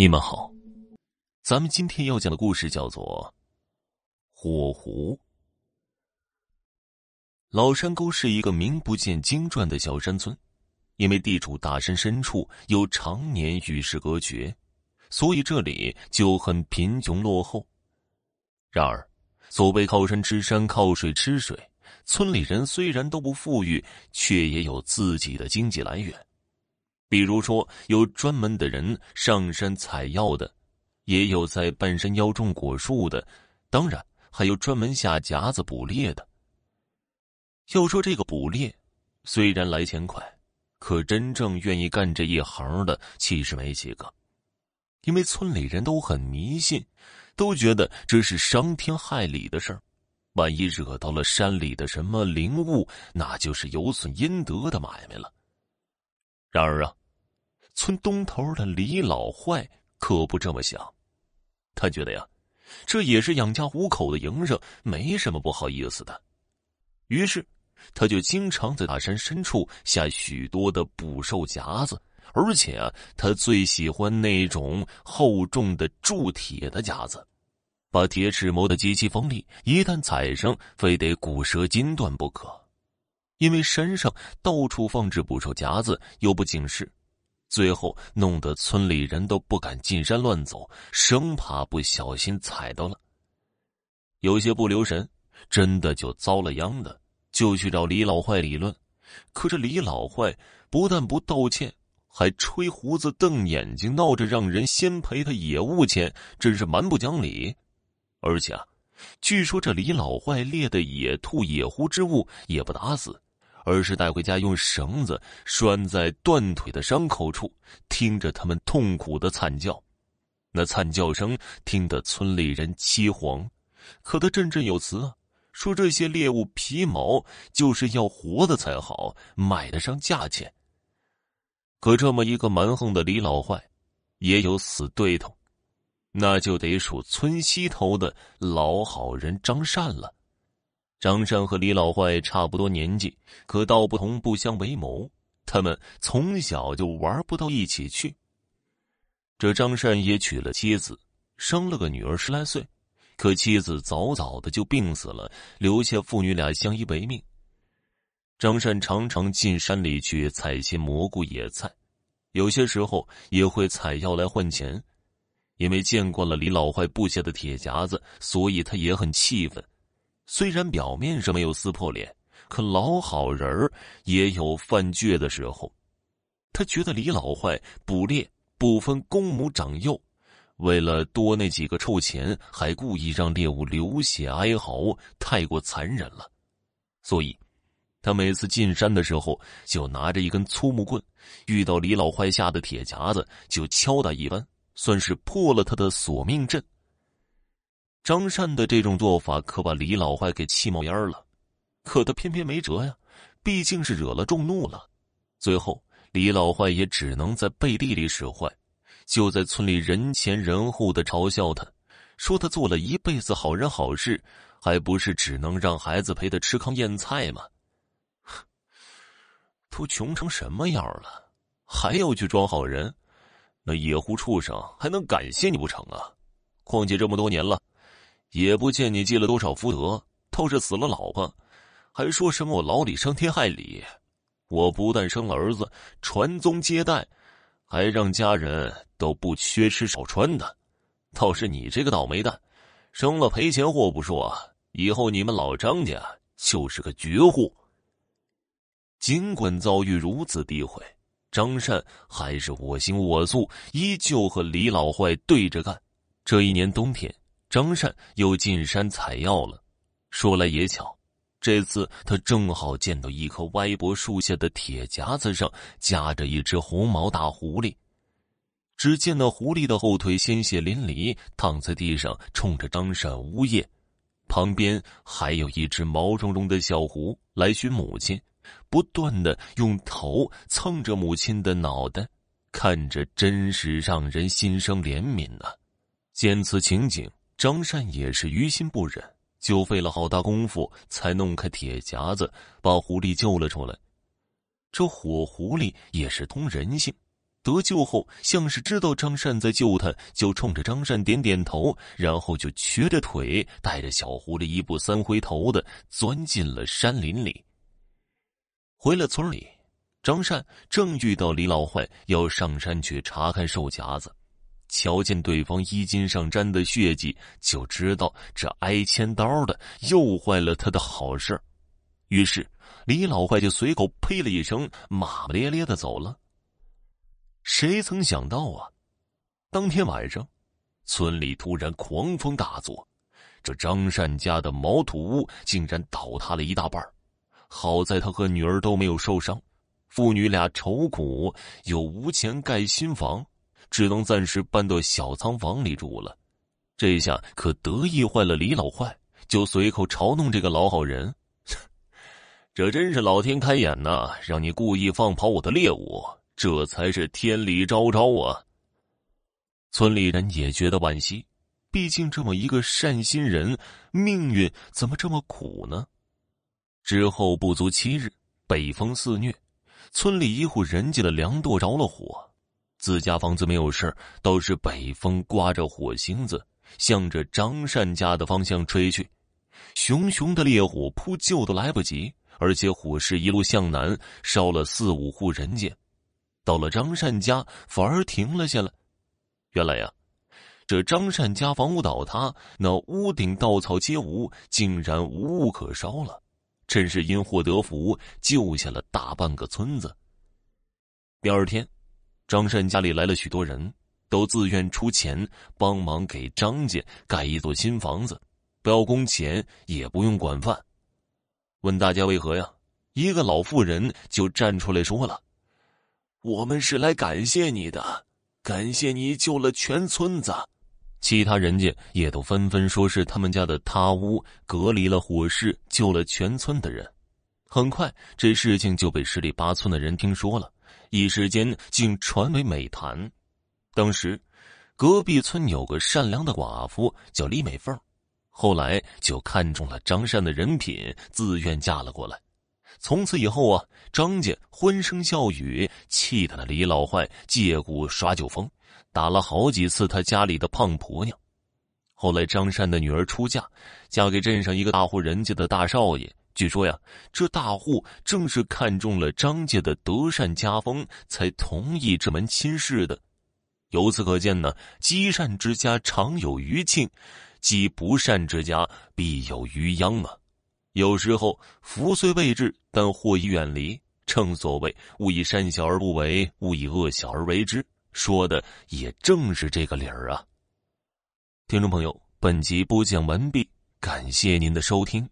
你们好，咱们今天要讲的故事叫做《火狐》。老山沟是一个名不见经传的小山村，因为地处大山深处，又常年与世隔绝，所以这里就很贫穷落后。然而，所谓靠山吃山，靠水吃水，村里人虽然都不富裕，却也有自己的经济来源。比如说，有专门的人上山采药的，也有在半山腰种果树的，当然还有专门下夹子捕猎的。要说这个捕猎，虽然来钱快，可真正愿意干这一行的其实没几个，因为村里人都很迷信，都觉得这是伤天害理的事儿，万一惹到了山里的什么灵物，那就是有损阴德的买卖了。然而啊。村东头的李老坏可不这么想，他觉得呀，这也是养家糊口的营生，没什么不好意思的。于是，他就经常在大山深处下许多的捕兽夹子，而且啊，他最喜欢那种厚重的铸铁的夹子，把铁齿磨得极其锋利，一旦踩上，非得骨折筋断不可。因为山上到处放置捕兽夹子，又不警示。最后弄得村里人都不敢进山乱走，生怕不小心踩到了。有些不留神，真的就遭了殃的，就去找李老坏理论。可这李老坏不但不道歉，还吹胡子瞪眼睛，闹着让人先赔他野物钱，真是蛮不讲理。而且啊，据说这李老坏猎的野兔、野狐之物也不打死。而是带回家，用绳子拴在断腿的伤口处，听着他们痛苦的惨叫。那惨叫声听得村里人凄惶，可他振振有词啊，说这些猎物皮毛就是要活的才好，买得上价钱。可这么一个蛮横的李老坏，也有死对头，那就得数村西头的老好人张善了。张善和李老坏差不多年纪，可道不同不相为谋。他们从小就玩不到一起去。这张善也娶了妻子，生了个女儿十来岁，可妻子早早的就病死了，留下父女俩相依为命。张善常常进山里去采些蘑菇野菜，有些时候也会采药来换钱。因为见惯了李老坏布下的铁夹子，所以他也很气愤。虽然表面上没有撕破脸，可老好人也有犯倔的时候。他觉得李老坏捕猎不分公母长幼，为了多那几个臭钱，还故意让猎物流血哀嚎，太过残忍了。所以，他每次进山的时候，就拿着一根粗木棍，遇到李老坏下的铁夹子，就敲打一番，算是破了他的索命阵。张善的这种做法可把李老坏给气冒烟了，可他偏偏没辙呀，毕竟是惹了众怒了。最后，李老坏也只能在背地里使坏，就在村里人前人后的嘲笑他，说他做了一辈子好人好事，还不是只能让孩子陪他吃糠咽菜吗？都穷成什么样了，还要去装好人？那野狐畜生还能感谢你不成啊？况且这么多年了。也不见你积了多少福德，倒是死了老婆，还说什么我老李伤天害理。我不但生了儿子，传宗接代，还让家人都不缺吃少穿的。倒是你这个倒霉蛋，生了赔钱货不说，以后你们老张家就是个绝户。尽管遭遇如此诋毁，张善还是我行我素，依旧和李老坏对着干。这一年冬天。张善又进山采药了，说来也巧，这次他正好见到一棵歪脖树下的铁夹子上夹着一只红毛大狐狸。只见那狐狸的后腿鲜血淋漓，躺在地上，冲着张善呜咽。旁边还有一只毛茸茸的小狐来寻母亲，不断的用头蹭着母亲的脑袋，看着真是让人心生怜悯呐。见此情景。张善也是于心不忍，就费了好大功夫才弄开铁夹子，把狐狸救了出来。这火狐狸也是通人性，得救后，像是知道张善在救他，就冲着张善点点头，然后就瘸着腿，带着小狐狸一步三回头的钻进了山林里。回了村里，张善正遇到李老坏要上山去查看兽夹子，瞧见对方衣襟上沾的血迹，就知道这挨千刀的又坏了他的好事于是李老坏就随口呸了一声，骂骂咧咧的走了。谁曾想到啊，当天晚上，村里突然狂风大作，这张善家的毛土屋竟然倒塌了一大半好在他和女儿都没有受伤，父女俩愁苦又无钱盖新房，只能暂时搬到小仓房里住了。这下可得意坏了李老坏，就随口嘲弄这个老好人：“ 这真是老天开眼呐，让你故意放跑我的猎物，这才是天理昭昭啊！”村里人也觉得惋惜，毕竟这么一个善心人，命运怎么这么苦呢？之后不足七日，北风肆虐，村里一户人家的粮垛着了火，自家房子没有事都是北风刮着火星子，向着张善家的方向吹去，熊熊的烈火扑救都来不及，而且火势一路向南，烧了四五户人家，到了张善家反而停了下来。原来呀，这张善家房屋倒塌，那屋顶稻草皆无，竟然无物可烧了。真是因祸得福，救下了大半个村子。第二天，张善家里来了许多人，都自愿出钱帮忙给张家盖一座新房子，不要工钱，也不用管饭。问大家为何呀？一个老妇人就站出来说了：“我们是来感谢你的，感谢你救了全村子。”其他人家也都纷纷说是他们家的塌屋隔离了火势，救了全村的人。很快，这事情就被十里八村的人听说了，一时间竟传为美谈。当时，隔壁村有个善良的寡妇叫李美凤，后来就看中了张善的人品，自愿嫁了过来。从此以后啊，张家欢声笑语，气得那李老坏借故耍酒疯。打了好几次他家里的胖婆娘，后来张善的女儿出嫁，嫁给镇上一个大户人家的大少爷。据说呀，这大户正是看中了张家的德善家风，才同意这门亲事的。由此可见呢，积善之家常有余庆，积不善之家必有余殃啊。有时候福虽未至，但祸已远离。正所谓，勿以善小而不为，勿以恶小而为之。说的也正是这个理儿啊！听众朋友，本集播讲完毕，感谢您的收听。